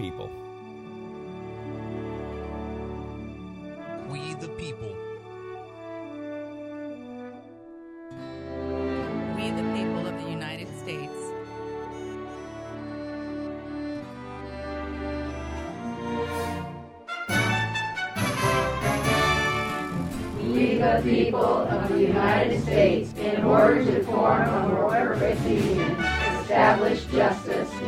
people. We the people. We, the people of the United States. We, the people of the United States, in order to form a more perfect union, establish justice,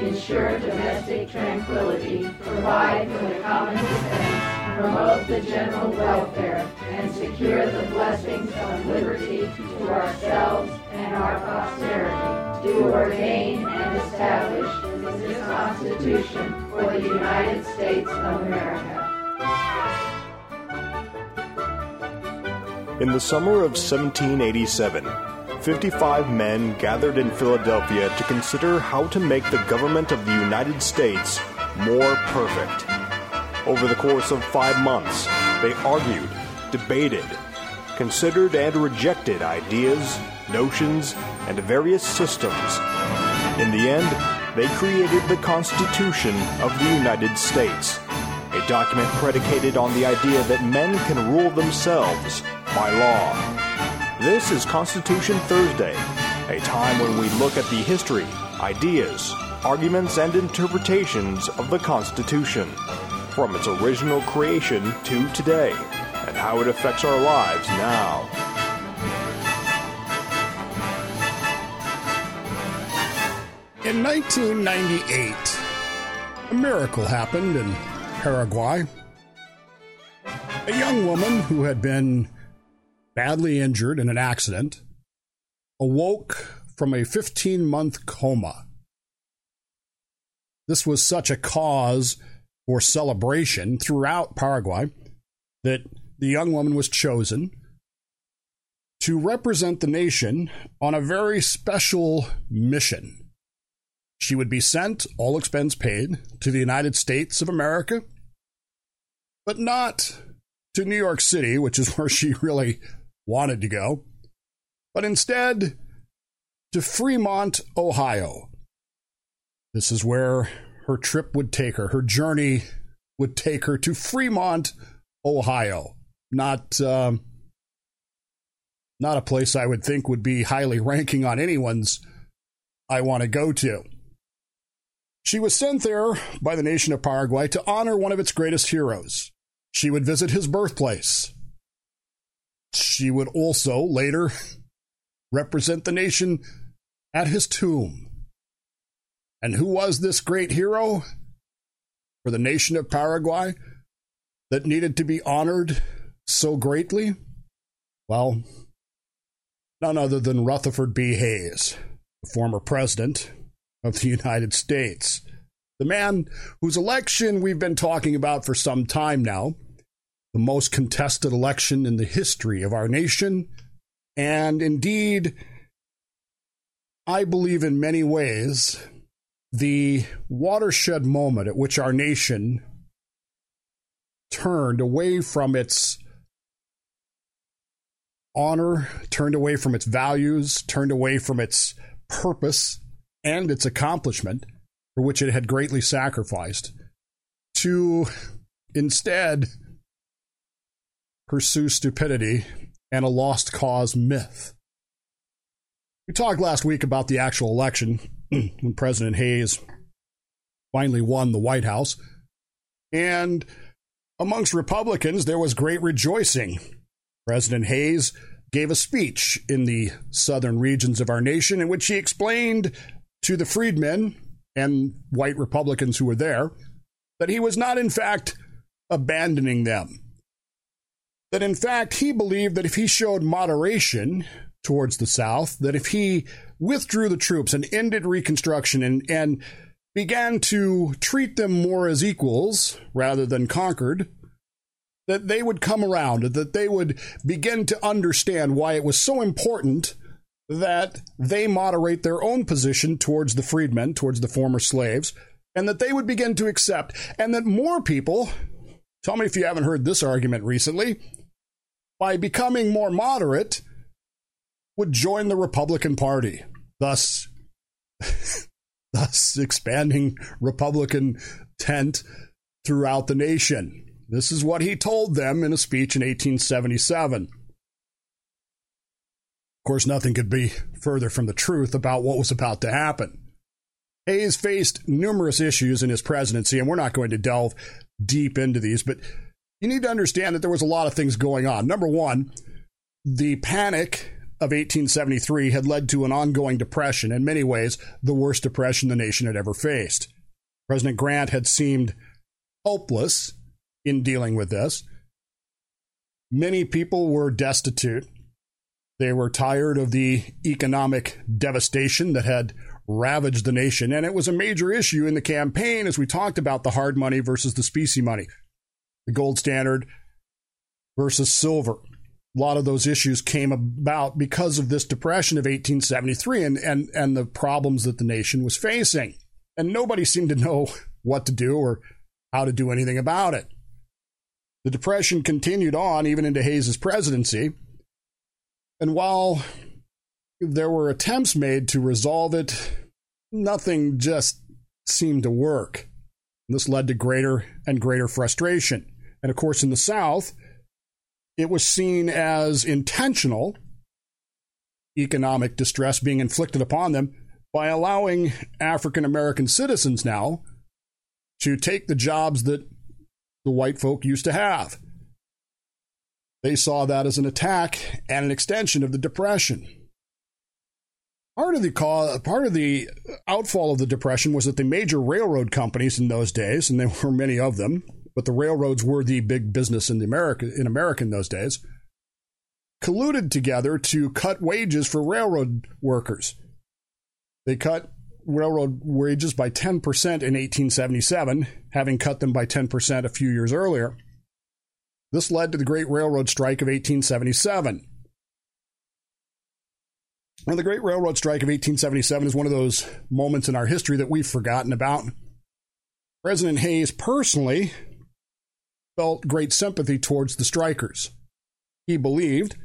ensure domestic tranquility, provide for the common defense, promote the general welfare, and secure the blessings of liberty to ourselves and our posterity, do ordain and establish this Constitution for the United States of America. In the summer of 1787, 55 men gathered in Philadelphia to consider how to make the government of the United States more perfect. Over the course of five months, they argued, debated, considered, and rejected ideas, notions, and various systems. In the end, they created the Constitution of the United States, a document predicated on the idea that men can rule themselves by law. This is Constitution Thursday, a time when we look at the history, ideas, arguments, and interpretations of the Constitution, from its original creation to today, and how it affects our lives now. In 1998, a miracle happened in Paraguay. A young woman who had been badly injured in an accident awoke from a 15 month coma. This was such a cause for celebration throughout Paraguay that the young woman was chosen to represent the nation on a very special mission. She would be sent, all expense paid, to the United States of America, but not to New York City, which is where she really wanted to go, but instead to Fremont, Ohio. This is where her trip would take her. Her journey would take her to Fremont, Ohio. Not um, not a place I would think would be highly ranking on anyone's I want to go to. She was sent there by the nation of Paraguay to honor one of its greatest heroes. She would visit his birthplace. She would also later represent the nation at his tomb. And who was this great hero for the nation of Paraguay that needed to be honored so greatly? Well, none other than Rutherford B. Hayes, the former president of the United States. The man whose election we've been talking about for some time now, the most contested election in the history of our nation, and indeed, I believe in many ways, the watershed moment at which our nation turned away from its honor, turned away from its values, turned away from its purpose and its accomplishment, for which it had greatly sacrificed, to instead pursue stupidity and a lost cause myth. We talked last week about the actual election when President Hayes finally won the White House. And amongst Republicans, there was great rejoicing. President Hayes gave a speech in the southern regions of our nation in which he explained to the freedmen and white Republicans who were there that he was not, in fact, abandoning them. That, in fact, he believed that if he showed moderation towards the South, that if he withdrew the troops and ended Reconstruction and, and began to treat them more as equals rather than conquered, that they would come around, that they would begin to understand why it was so important that they moderate their own position towards the freedmen, towards the former slaves, and that they would begin to accept, and that more people, tell me if you haven't heard this argument recently, by becoming more moderate, would join the Republican Party, thus thus expanding Republican tent throughout the nation. This is what he told them in a speech in 1877. Of course, nothing could be further from the truth about what was about to happen. Hayes faced numerous issues in his presidency, and we're not going to delve deep into these, but you need to understand that there was a lot of things going on. Number one, the panic of 1873 had led to an ongoing depression, in many ways, the worst depression the nation had ever faced. President Grant had seemed hopeless in dealing with this. Many people were destitute. They were tired of the economic devastation that had ravaged the nation. And it was a major issue in the campaign as we talked about the hard money versus the specie money, the gold standard versus silver. A lot of those issues came about because of this depression of 1873 and, and, and the problems that the nation was facing. And nobody seemed to know what to do or how to do anything about it. The depression continued on even into Hayes's presidency. And while there were attempts made to resolve it, nothing just seemed to work. This led to greater and greater frustration. And of course, in the South, it was seen as intentional economic distress being inflicted upon them by allowing African American citizens now to take the jobs that the white folk used to have. They saw that as an attack and an extension of the Depression. Part of the cause, part of the outfall of the Depression was that the major railroad companies in those days, and there were many of them, but the railroads were the big business in the America in America in those days, colluded together to cut wages for railroad workers. They cut railroad wages by 10% in 1877, having cut them by 10% a few years earlier. This led to the Great Railroad Strike of 1877. And the Great Railroad Strike of 1877 is one of those moments in our history that we've forgotten about. President Hayes personally felt great sympathy towards the strikers. He believed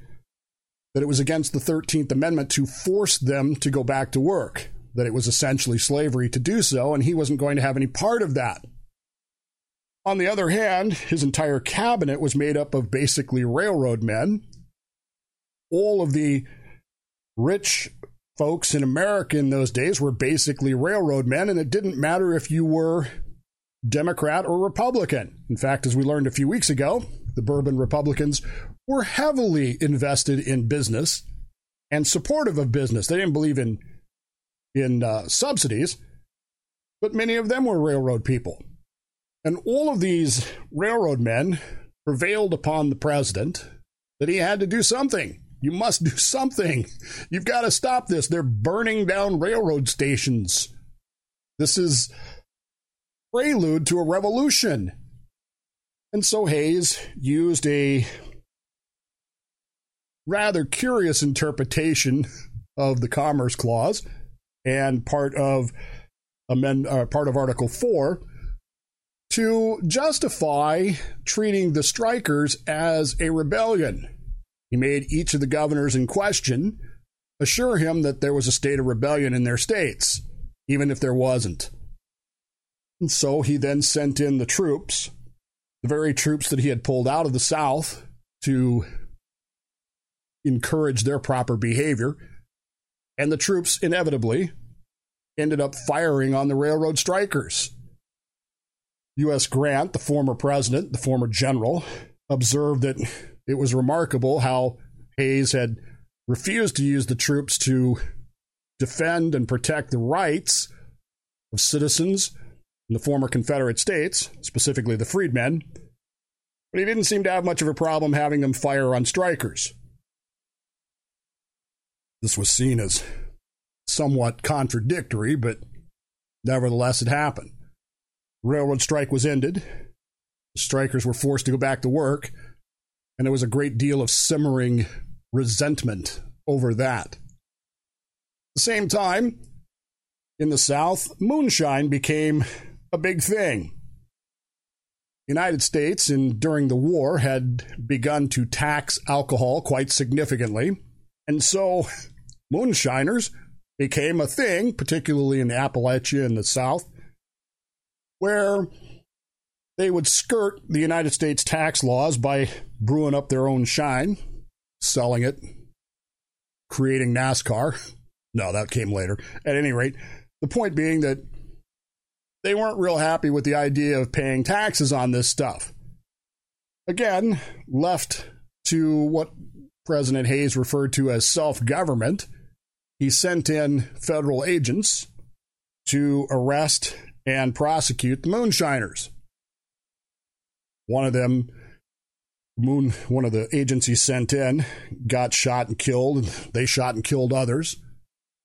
that it was against the 13th Amendment to force them to go back to work, that it was essentially slavery to do so, and he wasn't going to have any part of that. On the other hand, his entire cabinet was made up of basically railroad men. All of the rich folks in America in those days were basically railroad men, and it didn't matter if you were Democrat or Republican. In fact, as we learned a few weeks ago, the Bourbon Republicans were heavily invested in business and supportive of business. They didn't believe in in uh, subsidies, but many of them were railroad people. And all of these railroad men prevailed upon the president that he had to do something. You must do something. You've got to stop this. They're burning down railroad stations. This is prelude to a revolution. And so Hayes used a rather curious interpretation of the Commerce Clause and part of amend, uh, part of Article 4 to justify treating the strikers as a rebellion. He made each of the governors in question assure him that there was a state of rebellion in their states, even if there wasn't. And so he then sent in the troops, the very troops that he had pulled out of the South to encourage their proper behavior. And the troops inevitably ended up firing on the railroad strikers. U.S. Grant, the former president, the former general, observed that it was remarkable how Hayes had refused to use the troops to defend and protect the rights of citizens in the former Confederate States, specifically the freedmen, but he didn't seem to have much of a problem having them fire on strikers. This was seen as somewhat contradictory, but nevertheless it happened. Railroad strike was ended. The strikers were forced to go back to work, and there was a great deal of simmering resentment over that. At the same time, in the South, moonshine became a big thing. United States, in, during the war, had begun to tax alcohol quite significantly, and so moonshiners became a thing, particularly in Appalachia in the South, where they would skirt the United States tax laws by brewing up their own shine, selling it, creating NASCAR. No, that came later. At any rate, the point being that they weren't real happy with the idea of paying taxes on this stuff. Again, left to what President Hayes referred to as self government, he sent in federal agents to arrest and prosecute the moonshiners. One of them, Moon, one of the agencies sent in, got shot and killed. They shot and killed others.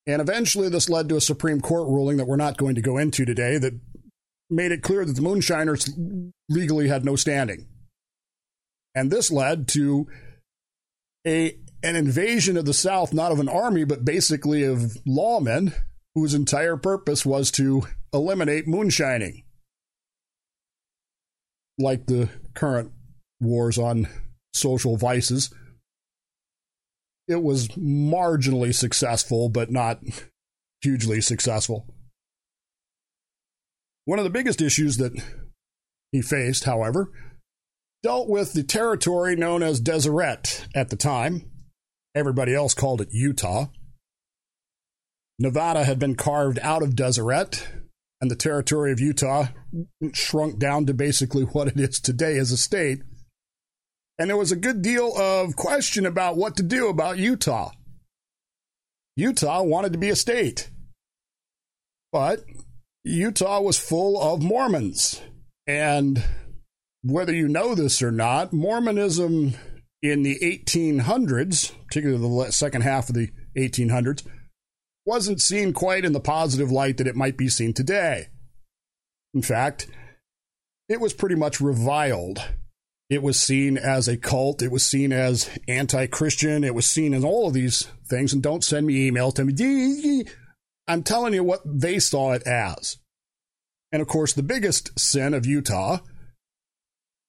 And eventually, this led to a Supreme Court ruling that we're not going to go into today that made it clear that the moonshiners legally had no standing. And this led to a an invasion of the South, not of an army, but basically of lawmen whose entire purpose was to eliminate moonshining. Like the current wars on social vices, it was marginally successful, but not hugely successful. One of the biggest issues that he faced, however, dealt with the territory known as Deseret at the time. Everybody else called it Utah. Nevada had been carved out of Deseret, and the territory of Utah shrunk down to basically what it is today as a state. And there was a good deal of question about what to do about Utah. Utah wanted to be a state, but Utah was full of Mormons. And whether you know this or not, Mormonism in the 1800s, particularly the second half of the 1800s, wasn't seen quite in the positive light that it might be seen today. In fact, it was pretty much reviled. It was seen as a cult. It was seen as anti Christian. It was seen as all of these things. And don't send me email to me. I'm telling you what they saw it as. And of course, the biggest sin of Utah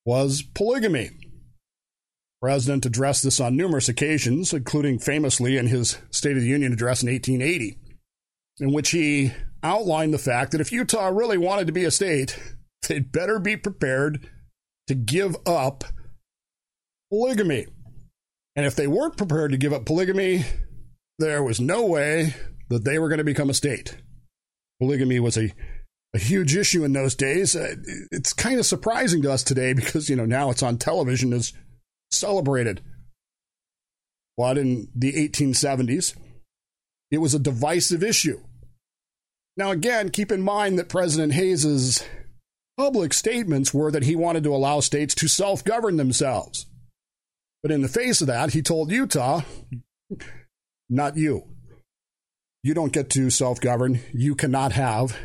was polygamy. The president addressed this on numerous occasions, including famously in his State of the Union address in 1880, in which he outlined the fact that if Utah really wanted to be a state, they'd better be prepared to give up polygamy. And if they weren't prepared to give up polygamy, there was no way that they were going to become a state. Polygamy was a a huge issue in those days. Uh, it's kind of surprising to us today because, you know, now it's on television as celebrated. But in the 1870s, it was a divisive issue. Now, again, keep in mind that President Hayes's public statements were that he wanted to allow states to self govern themselves. But in the face of that, he told Utah, not you. You don't get to self govern. You cannot have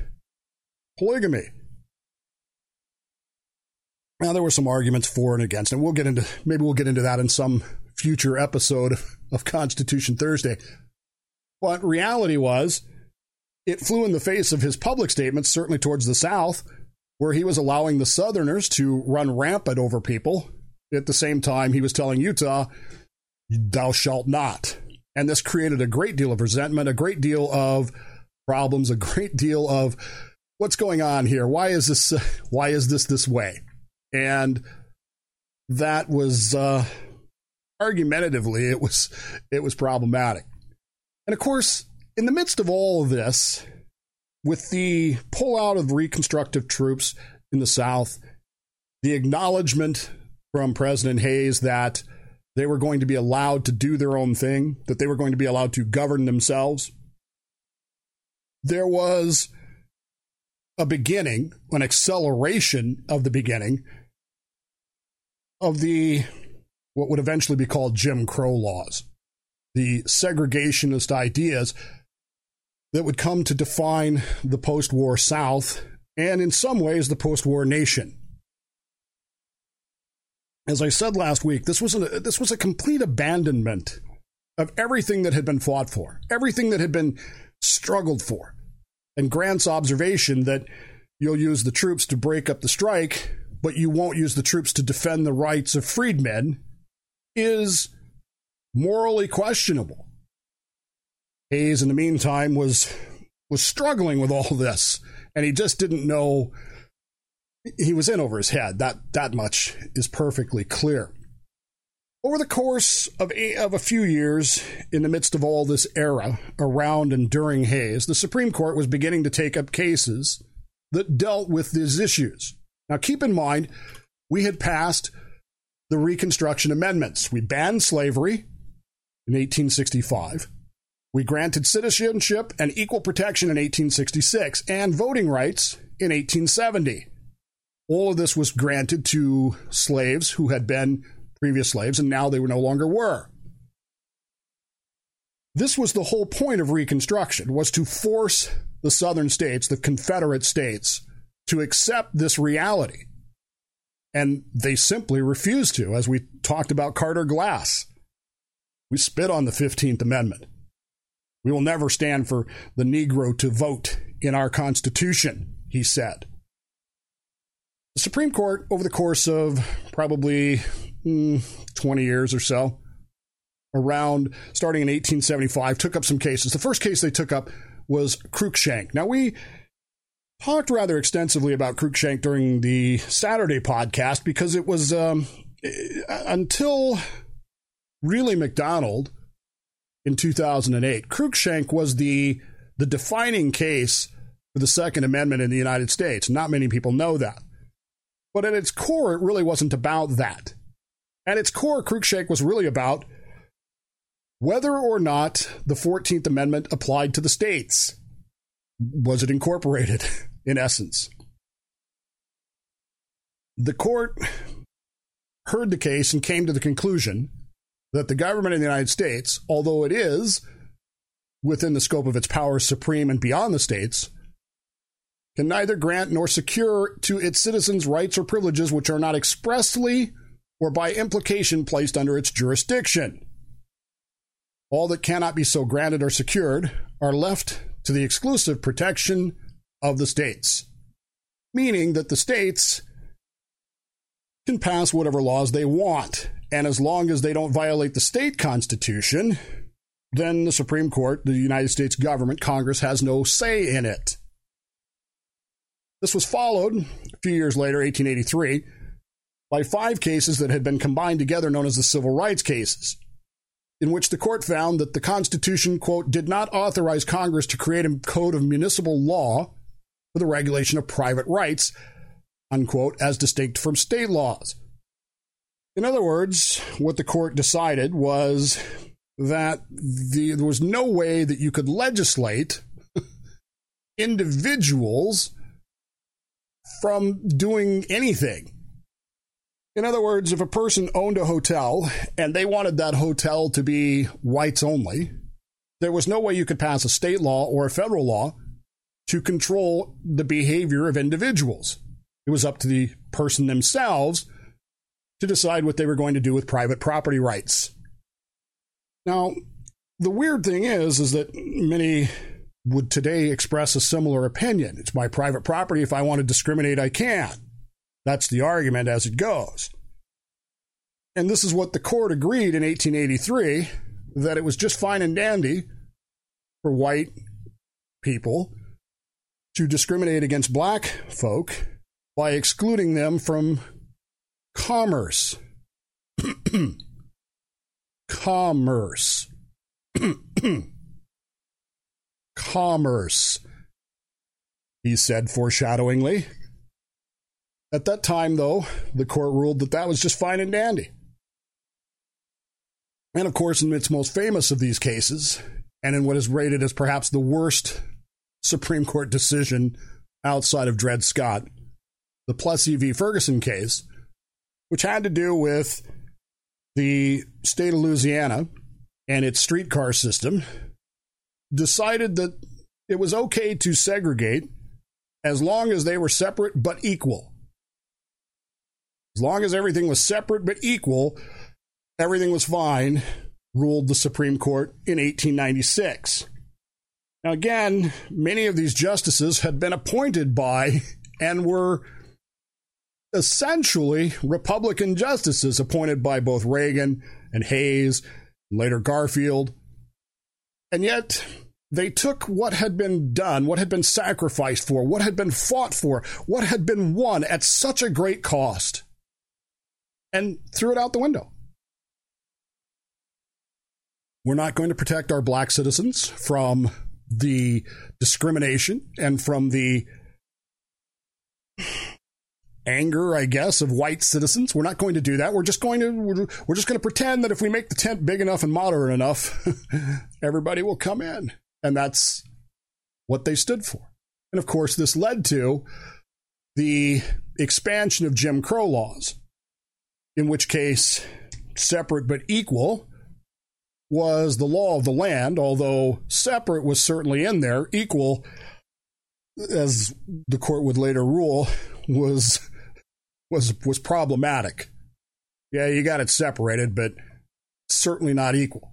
polygamy. Now, there were some arguments for and against, and we'll get into maybe we'll get into that in some future episode of Constitution Thursday. But reality was, it flew in the face of his public statements, certainly towards the South, where he was allowing the Southerners to run rampant over people. At the same time, he was telling Utah, thou shalt not. And this created a great deal of resentment, a great deal of problems, a great deal of what's going on here? Why is this? Why is this this way? And that was uh, argumentatively, it was it was problematic. And of course, in the midst of all of this, with the pullout of reconstructive troops in the South, the acknowledgement from President Hayes that they were going to be allowed to do their own thing, that they were going to be allowed to govern themselves. There was a beginning, an acceleration of the beginning of the what would eventually be called Jim Crow laws, the segregationist ideas that would come to define the post war South and, in some ways, the post war nation. As I said last week, this was, a, this was a complete abandonment of everything that had been fought for, everything that had been struggled for. And Grant's observation that you'll use the troops to break up the strike, but you won't use the troops to defend the rights of freedmen is morally questionable. Hayes, in the meantime, was was struggling with all this, and he just didn't know he was in over his head. That that much is perfectly clear. Over the course of a, of a few years, in the midst of all this era around and during Hayes, the Supreme Court was beginning to take up cases that dealt with these issues. Now, keep in mind, we had passed the Reconstruction Amendments. We banned slavery in 1865. We granted citizenship and equal protection in 1866 and voting rights in 1870. All of this was granted to slaves who had been previous slaves and now they were no longer were. This was the whole point of Reconstruction was to force the southern states, the Confederate states, to accept this reality. And they simply refused to, as we talked about Carter Glass. We spit on the 15th Amendment. We will never stand for the Negro to vote in our Constitution, he said. The Supreme Court, over the course of probably mm, 20 years or so, around starting in 1875, took up some cases. The first case they took up was Cruikshank. Now, we talked rather extensively about Cruikshank during the Saturday podcast because it was um, until really McDonald in 2008. Cruikshank was the the defining case for the Second Amendment in the United States. Not many people know that. But at its core, it really wasn't about that. At its core, Cruikshank was really about whether or not the 14th Amendment applied to the states. Was it incorporated, in essence? The court heard the case and came to the conclusion that the government in the United States, although it is within the scope of its powers supreme and beyond the states, can neither grant nor secure to its citizens rights or privileges which are not expressly or by implication placed under its jurisdiction. All that cannot be so granted or secured are left to the exclusive protection of the states, meaning that the states can pass whatever laws they want, and as long as they don't violate the state constitution, then the Supreme Court, the United States government, Congress has no say in it. This was followed a few years later, 1883, by five cases that had been combined together known as the civil rights cases, in which the court found that the Constitution, quote, did not authorize Congress to create a code of municipal law for the regulation of private rights, unquote, as distinct from state laws. In other words, what the court decided was that the, there was no way that you could legislate individuals from doing anything. In other words, if a person owned a hotel and they wanted that hotel to be whites only, there was no way you could pass a state law or a federal law to control the behavior of individuals. It was up to the person themselves to decide what they were going to do with private property rights. Now, the weird thing is is that many would today express a similar opinion. It's my private property. If I want to discriminate, I can. That's the argument as it goes. And this is what the court agreed in 1883 that it was just fine and dandy for white people to discriminate against black folk by excluding them from commerce. commerce. commerce, he said foreshadowingly. At that time, though, the court ruled that that was just fine and dandy. And of course, in its most famous of these cases, and in what is rated as perhaps the worst Supreme Court decision outside of Dred Scott, the Plessy v. Ferguson case, which had to do with the state of Louisiana and its streetcar system decided that it was okay to segregate as long as they were separate but equal. As long as everything was separate but equal, everything was fine, ruled the Supreme Court in 1896. Now, again, many of these justices had been appointed by and were essentially Republican justices appointed by both Reagan and Hayes, and later Garfield, And yet, they took what had been done, what had been sacrificed for, what had been fought for, what had been won at such a great cost, and threw it out the window. We're not going to protect our black citizens from the discrimination and from the anger, I guess, of white citizens. We're not going to do that. We're just going to we're, just going to pretend that if we make the tent big enough and moderate enough, everybody will come in. And that's what they stood for. And of course, this led to the expansion of Jim Crow laws, in which case, separate but equal was the law of the land, although separate was certainly in there, equal, as the court would later rule, was was was problematic. Yeah, you got it separated, but certainly not equal.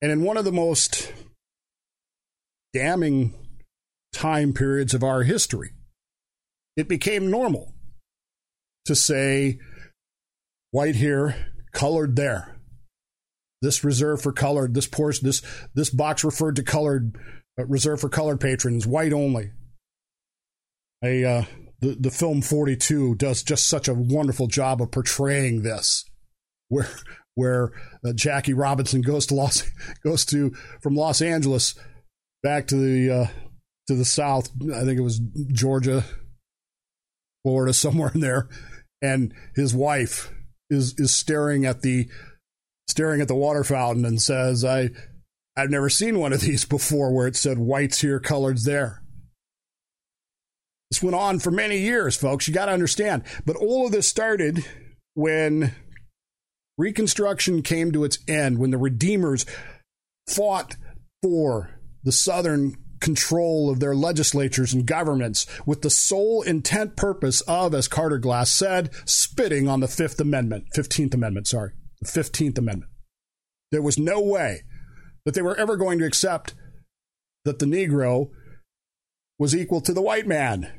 And in one of the most damning time periods of our history, it became normal to say white here, colored there. This reserved for colored, this portion, this this box referred to colored, uh, reserved for colored patrons, white only. A uh, the, the film 42 does just such a wonderful job of portraying this where where uh, Jackie Robinson goes to Los goes to from Los Angeles back to the uh, to the south. I think it was Georgia Florida somewhere in there. And his wife is is staring at the staring at the water fountain and says I I've never seen one of these before where it said whites here coloreds there this went on for many years, folks. You got to understand. But all of this started when Reconstruction came to its end, when the Redeemers fought for the Southern control of their legislatures and governments with the sole intent purpose of, as Carter Glass said, spitting on the Fifth Amendment, 15th Amendment, sorry, the 15th Amendment. There was no way that they were ever going to accept that the Negro was equal to the white man.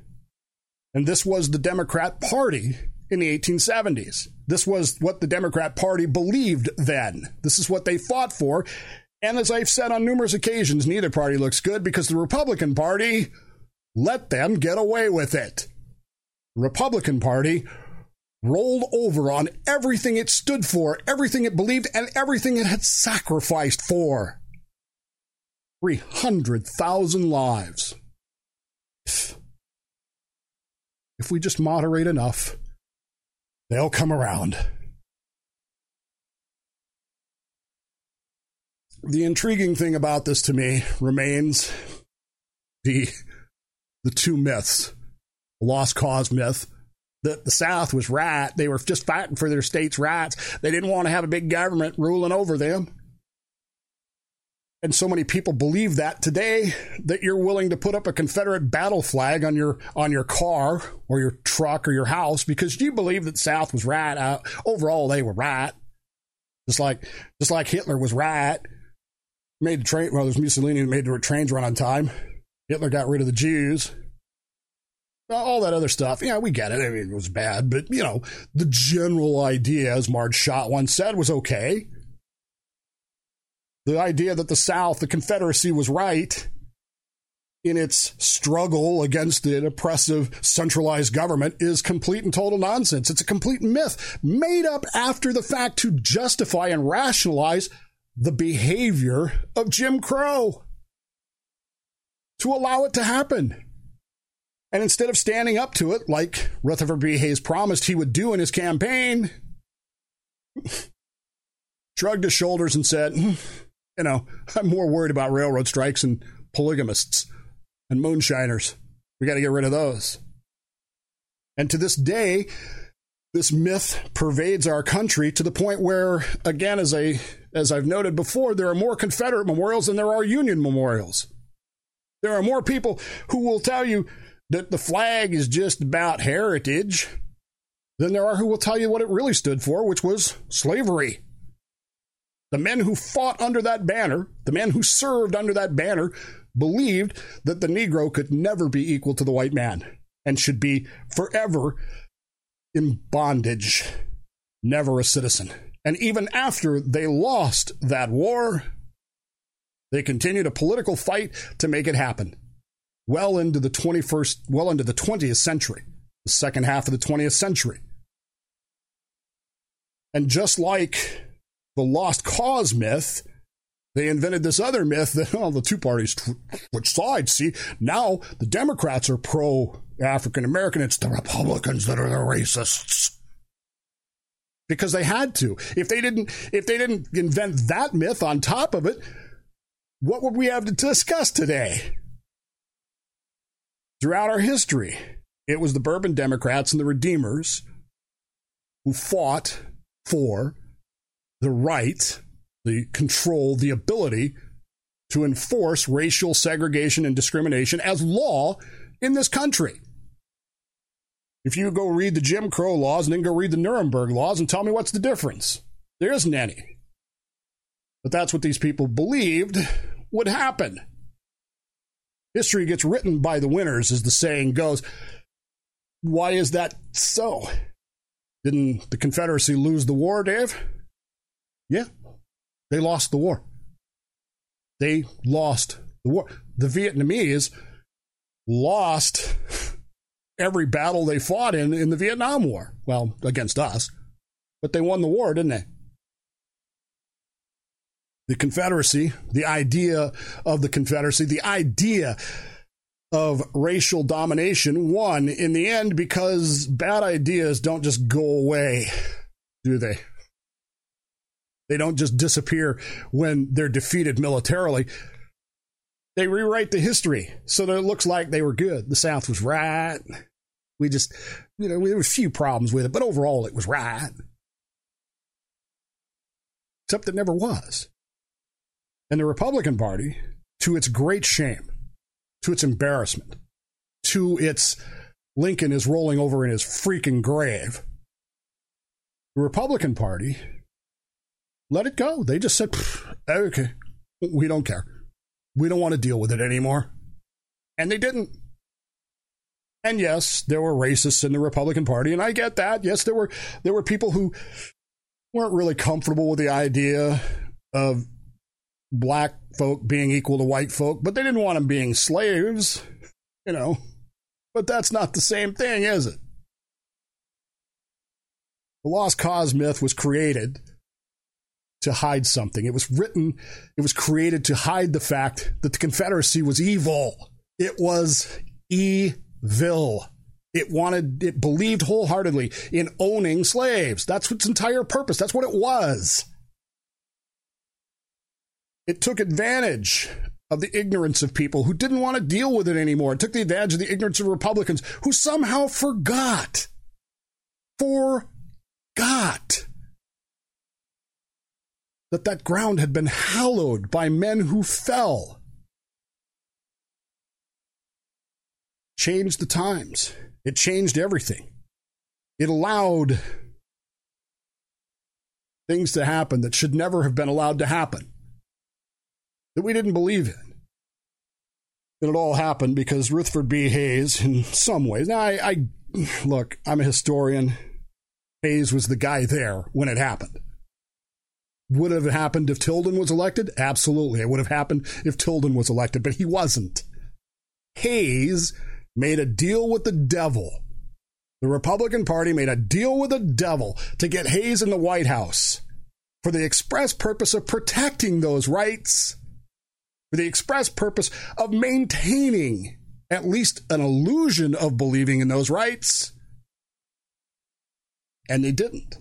And this was the Democrat Party in the 1870s. This was what the Democrat Party believed then. This is what they fought for. And as I've said on numerous occasions, neither party looks good because the Republican Party let them get away with it. The Republican Party rolled over on everything it stood for, everything it believed, and everything it had sacrificed for. 300,000 lives. If we just moderate enough, they'll come around. The intriguing thing about this to me remains the the two myths. The lost cause myth that the South was right. They were just fighting for their state's rights. They didn't want to have a big government ruling over them. And so many people believe that today that you're willing to put up a Confederate battle flag on your on your car or your truck or your house because you believe that South was right. Uh, overall, they were right. Just like just like Hitler was right. Made the train. Well, there's Mussolini made the trains run on time. Hitler got rid of the Jews. All that other stuff. Yeah, we get it. I mean, it was bad, but you know, the general idea, as Marge Schott once said, was okay the idea that the South, the Confederacy, was right in its struggle against an oppressive centralized government is complete and total nonsense. It's a complete myth made up after the fact to justify and rationalize the behavior of Jim Crow, to allow it to happen. And instead of standing up to it like Rutherford B. Hayes promised he would do in his campaign, shrugged his shoulders and said, hmm, you know, I'm more worried about railroad strikes and polygamists and moonshiners. We got to get rid of those. And to this day, this myth pervades our country to the point where, again, as I as I've noted before, there are more Confederate memorials than there are Union memorials. There are more people who will tell you that the flag is just about heritage than there are who will tell you what it really stood for, which was slavery. The men who fought under that banner, the men who served under that banner, believed that the Negro could never be equal to the white man and should be forever in bondage, never a citizen. And even after they lost that war, They continued a political fight to make it happen. Well into the 21st, well into the 20th century, the second half of the 20th century. And just like the lost cause myth, they invented this other myth that oh, the two parties which side. See, now the Democrats are pro African American. It's the Republicans that are the racists because they had to. If they didn't, if they didn't invent that myth on top of it, what would we have to discuss today? Throughout our history, it was the Bourbon Democrats and the Redeemers who fought for the right, the control, the ability to enforce racial segregation and discrimination as law in this country. If you go read the Jim Crow laws and then go read the Nuremberg laws and tell me what's the difference, there isn't any. But that's what these people believed would happen. History gets written by the winners, as the saying goes. Why is that so? Didn't the Confederacy lose the war, Dave? Yeah, they lost the war. They lost the war. The Vietnamese lost every battle they fought in in the Vietnam War. Well, against us, but they won the war, didn't they? The Confederacy, the idea of the Confederacy, the idea of racial domination won in the end because bad ideas don't just go away, do they? They don't just disappear when they're defeated militarily. They rewrite the history so that it looks like they were good. The South was right. We just, you know, there were a few problems with it, but overall it was right. Except it never was. And the Republican Party, to its great shame, to its embarrassment, to its Lincoln is rolling over in his freaking grave, the Republican Party let it go. They just said, okay, we don't care. We don't want to deal with it anymore. And they didn't. And yes, there were racists in the Republican Party, and I get that. Yes, there were there were people who weren't really comfortable with the idea of black folk being equal to white folk, but they didn't want them being slaves, you know. But that's not the same thing, is it? The lost cause myth was created to hide something. It was written, it was created to hide the fact that the Confederacy was evil. It was evil. It wanted, it believed wholeheartedly in owning slaves. That's its entire purpose. That's what it was. It took advantage of the ignorance of people who didn't want to deal with it anymore. It took the advantage of the ignorance of Republicans who somehow forgot. Forgot that that ground had been hallowed by men who fell. Changed the times. It changed everything. It allowed things to happen that should never have been allowed to happen, that we didn't believe in. And it all happened because Rutherford B. Hayes, in some ways, now I, I look, I'm a historian. Hayes was the guy there when it happened. Would have happened if Tilden was elected? Absolutely. It would have happened if Tilden was elected, but he wasn't. Hayes made a deal with the devil. The Republican Party made a deal with the devil to get Hayes in the White House for the express purpose of protecting those rights, for the express purpose of maintaining at least an illusion of believing in those rights. And they didn't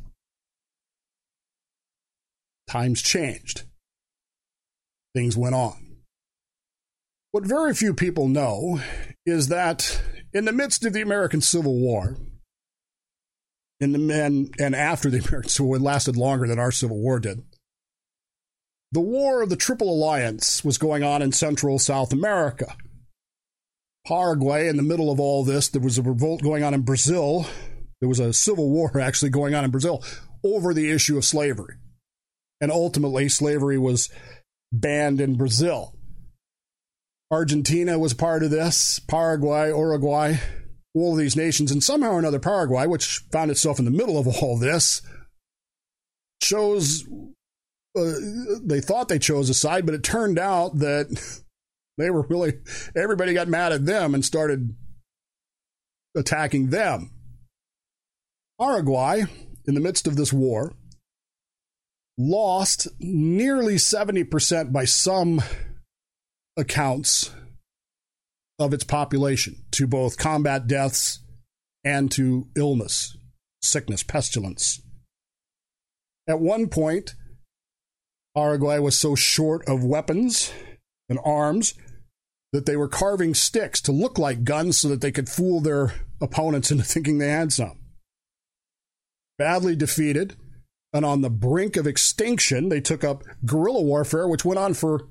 times changed. Things went on. What very few people know is that in the midst of the American Civil War, in the men and after the American Civil War, it lasted longer than our Civil War did. The War of the Triple Alliance was going on in Central South America. Paraguay, in the middle of all this, there was a revolt going on in Brazil. There was a civil war actually going on in Brazil over the issue of slavery and ultimately slavery was banned in Brazil. Argentina was part of this, Paraguay, Uruguay, all of these nations, and somehow or another, Paraguay, which found itself in the middle of all this, chose uh, they thought they chose a side, but it turned out that they were really everybody got mad at them and started attacking them. Paraguay, in the midst of this war, lost nearly 70% by some accounts of its population to both combat deaths and to illness, sickness, pestilence. At one point, Paraguay was so short of weapons and arms that they were carving sticks to look like guns so that they could fool their opponents into thinking they had some. Badly defeated and on the brink of extinction, they took up guerrilla warfare, which went on for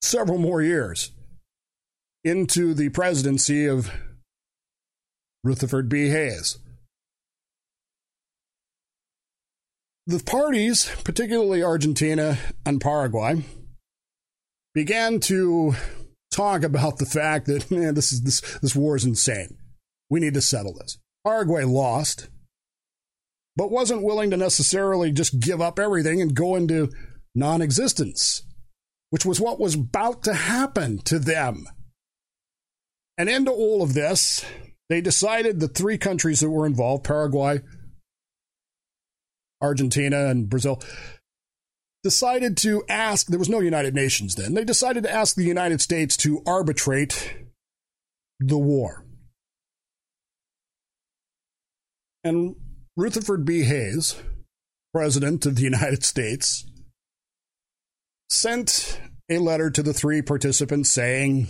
several more years, into the presidency of Rutherford B. Hayes. The parties, particularly Argentina and Paraguay, began to talk about the fact that man, this is this this war is insane. We need to settle this. Paraguay lost, but wasn't willing to necessarily just give up everything and go into non-existence, which was what was about to happen to them. And into all of this, they decided the three countries that were involved, Paraguay, Argentina, and Brazil, decided to ask, there was no United Nations then, they decided to ask the United States to arbitrate the war. And Rutherford B. Hayes, President of the United States, sent a letter to the three participants saying,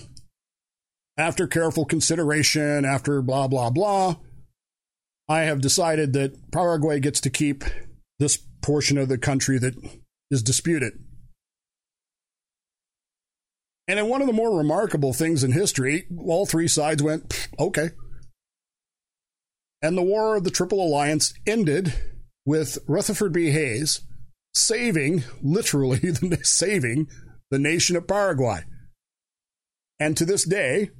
after careful consideration, after blah, blah, blah, I have decided that Paraguay gets to keep this portion of the country that is disputed. And in one of the more remarkable things in history, all three sides went, okay. And the War of the Triple Alliance ended with Rutherford B. Hayes saving, literally saving, the nation of Paraguay. And to this day,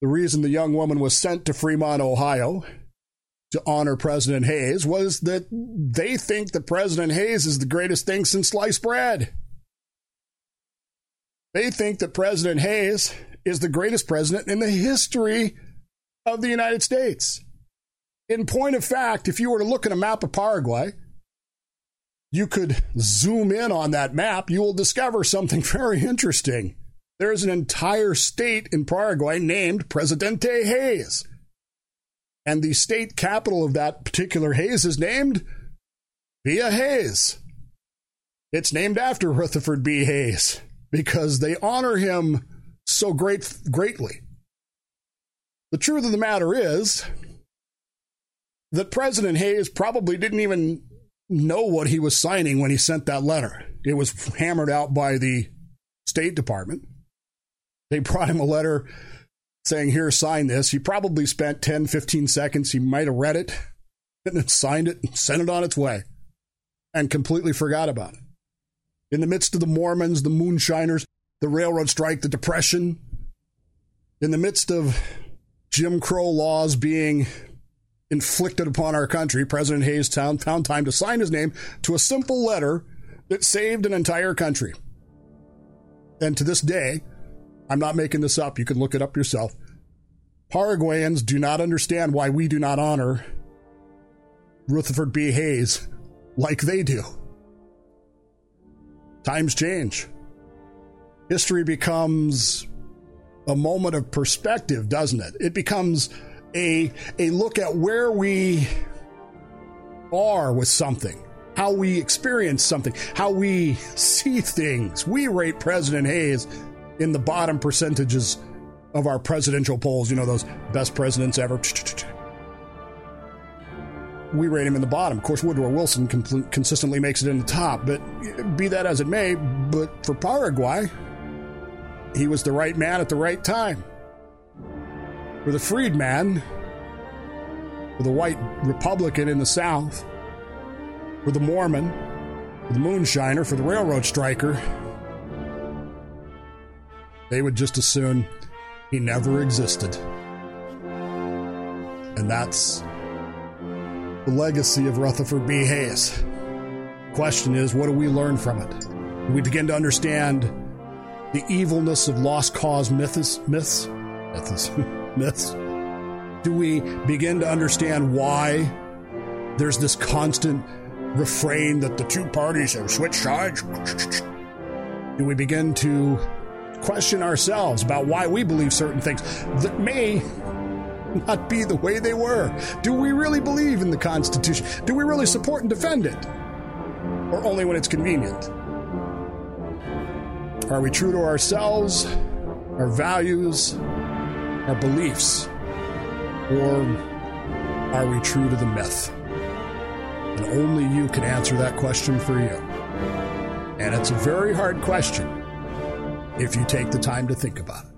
the reason the young woman was sent to Fremont, Ohio, to honor President Hayes was that they think that President Hayes is the greatest thing since sliced bread. They think that President Hayes is the greatest president in the history of the United States. In point of fact, if you were to look at a map of Paraguay, you could zoom in on that map, you will discover something very interesting. There's an entire state in Paraguay named Presidente Hayes. And the state capital of that particular Hayes is named Villa Hayes. It's named after Rutherford B. Hayes because they honor him so great, greatly. The truth of the matter is that President Hayes probably didn't even know what he was signing when he sent that letter. It was hammered out by the State Department. They brought him a letter saying, Here, sign this. He probably spent 10, 15 seconds. He might have read it and then signed it and sent it on its way and completely forgot about it. In the midst of the Mormons, the moonshiners, the railroad strike, the depression, in the midst of Jim Crow laws being inflicted upon our country, President Hayes found time to sign his name to a simple letter that saved an entire country. And to this day, I'm not making this up. You can look it up yourself. Paraguayans do not understand why we do not honor Rutherford B. Hayes like they do. Times change. History becomes a moment of perspective, doesn't it? It becomes a, a look at where we are with something, how we experience something, how we see things. We rate President Hayes in the bottom percentages of our presidential polls, you know, those best presidents ever. We rate him in the bottom. Of course, Woodrow Wilson consistently makes it in the top, but be that as it may, but for Paraguay, he was the right man at the right time. For the freedman, for the white Republican in the South, for the Mormon, for the moonshiner, for the railroad striker, they would just as soon he never existed. And that's the legacy of Rutherford B. Hayes. Question is, what do we learn from it? Do we begin to understand the evilness of lost cause myths? Myths? Myths? myths? Do we begin to understand why there's this constant refrain that the two parties have switched sides? Do we begin to question ourselves about why we believe certain things that may not be the way they were? Do we really believe in the Constitution? Do we really support and defend it? Or only when it's convenient? Are we true to ourselves, our values, our beliefs? Or are we true to the myth? And only you can answer that question for you. And it's a very hard question if you take the time to think about it.